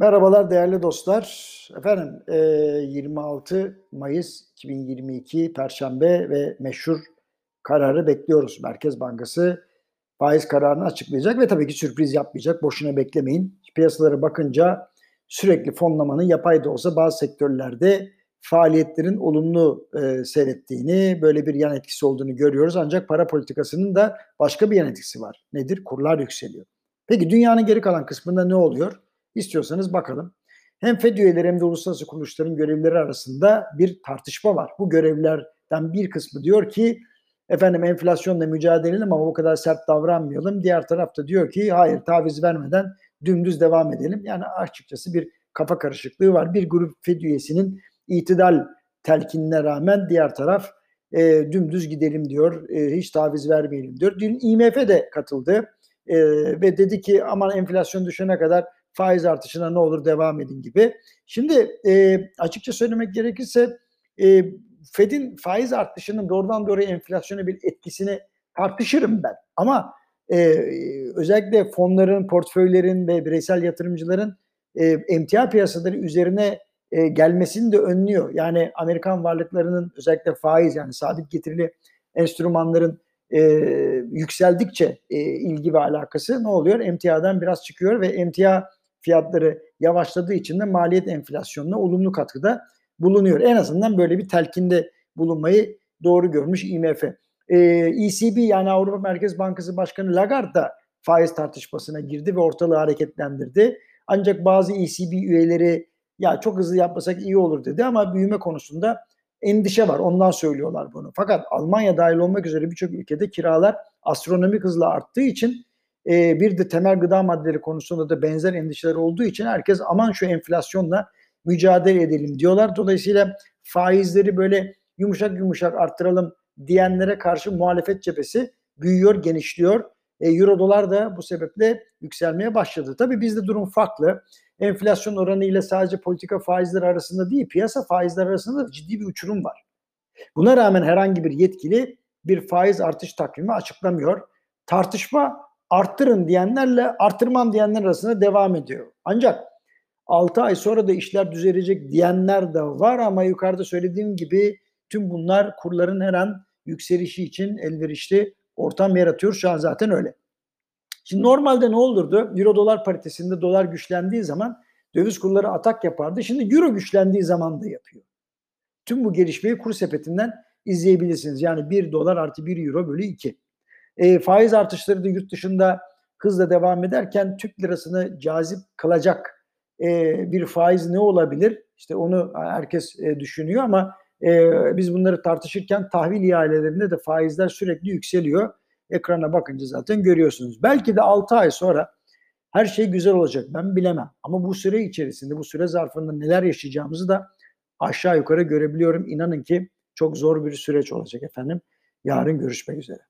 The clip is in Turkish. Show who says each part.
Speaker 1: Merhabalar değerli dostlar. Efendim 26 Mayıs 2022 Perşembe ve meşhur kararı bekliyoruz. Merkez Bankası faiz kararını açıklayacak ve tabii ki sürpriz yapmayacak. Boşuna beklemeyin. Piyasalara bakınca sürekli fonlamanın yapay da olsa bazı sektörlerde faaliyetlerin olumlu e, seyrettiğini, böyle bir yan etkisi olduğunu görüyoruz. Ancak para politikasının da başka bir yan etkisi var. Nedir? Kurlar yükseliyor. Peki dünyanın geri kalan kısmında ne oluyor? İstiyorsanız bakalım. Hem FED üyeleri hem de uluslararası kuruluşların görevlileri arasında bir tartışma var. Bu görevlilerden bir kısmı diyor ki efendim enflasyonla mücadele edelim ama o kadar sert davranmayalım. Diğer tarafta diyor ki hayır taviz vermeden dümdüz devam edelim. Yani açıkçası bir kafa karışıklığı var. Bir grup FED üyesinin itidal telkinine rağmen diğer taraf e, dümdüz gidelim diyor. E, hiç taviz vermeyelim diyor. Dün IMF de katıldı e, ve dedi ki aman enflasyon düşene kadar faiz artışına ne olur devam edin gibi. Şimdi e, açıkça söylemek gerekirse e, Fed'in faiz artışının doğrudan doğruya enflasyona bir etkisini tartışırım ben. Ama e, özellikle fonların, portföylerin ve bireysel yatırımcıların e, emtia piyasaları üzerine e, gelmesini de önlüyor. Yani Amerikan varlıklarının özellikle faiz yani sabit getirili enstrümanların e, yükseldikçe e, ilgi ve alakası ne oluyor? Emtiadan biraz çıkıyor ve emtia fiyatları yavaşladığı için de maliyet enflasyonuna olumlu katkıda bulunuyor. En azından böyle bir telkinde bulunmayı doğru görmüş IMF. Ee, ECB yani Avrupa Merkez Bankası Başkanı Lagarde da faiz tartışmasına girdi ve ortalığı hareketlendirdi. Ancak bazı ECB üyeleri ya çok hızlı yapmasak iyi olur dedi ama büyüme konusunda endişe var. Ondan söylüyorlar bunu. Fakat Almanya dahil olmak üzere birçok ülkede kiralar astronomik hızla arttığı için e, bir de temel gıda maddeleri konusunda da benzer endişeler olduğu için herkes aman şu enflasyonla mücadele edelim diyorlar. Dolayısıyla faizleri böyle yumuşak yumuşak arttıralım diyenlere karşı muhalefet cephesi büyüyor, genişliyor. E, Euro dolar da bu sebeple yükselmeye başladı. Tabii bizde durum farklı. Enflasyon oranı ile sadece politika faizleri arasında değil, piyasa faizleri arasında da ciddi bir uçurum var. Buna rağmen herhangi bir yetkili bir faiz artış takvimi açıklamıyor. Tartışma arttırın diyenlerle arttırmam diyenler arasında devam ediyor. Ancak 6 ay sonra da işler düzelecek diyenler de var ama yukarıda söylediğim gibi tüm bunlar kurların her an yükselişi için elverişli ortam yaratıyor. Şu an zaten öyle. Şimdi normalde ne olurdu? Euro dolar paritesinde dolar güçlendiği zaman döviz kurları atak yapardı. Şimdi euro güçlendiği zaman da yapıyor. Tüm bu gelişmeyi kur sepetinden izleyebilirsiniz. Yani 1 dolar artı 1 euro bölü 2. E, faiz artışları da yurt dışında hızla devam ederken Türk lirasını cazip kılacak e, bir faiz ne olabilir? İşte onu herkes e, düşünüyor ama e, biz bunları tartışırken tahvil ihalelerinde de faizler sürekli yükseliyor. Ekrana bakınca zaten görüyorsunuz. Belki de 6 ay sonra her şey güzel olacak ben bilemem. Ama bu süre içerisinde bu süre zarfında neler yaşayacağımızı da aşağı yukarı görebiliyorum. İnanın ki çok zor bir süreç olacak efendim. Yarın görüşmek üzere.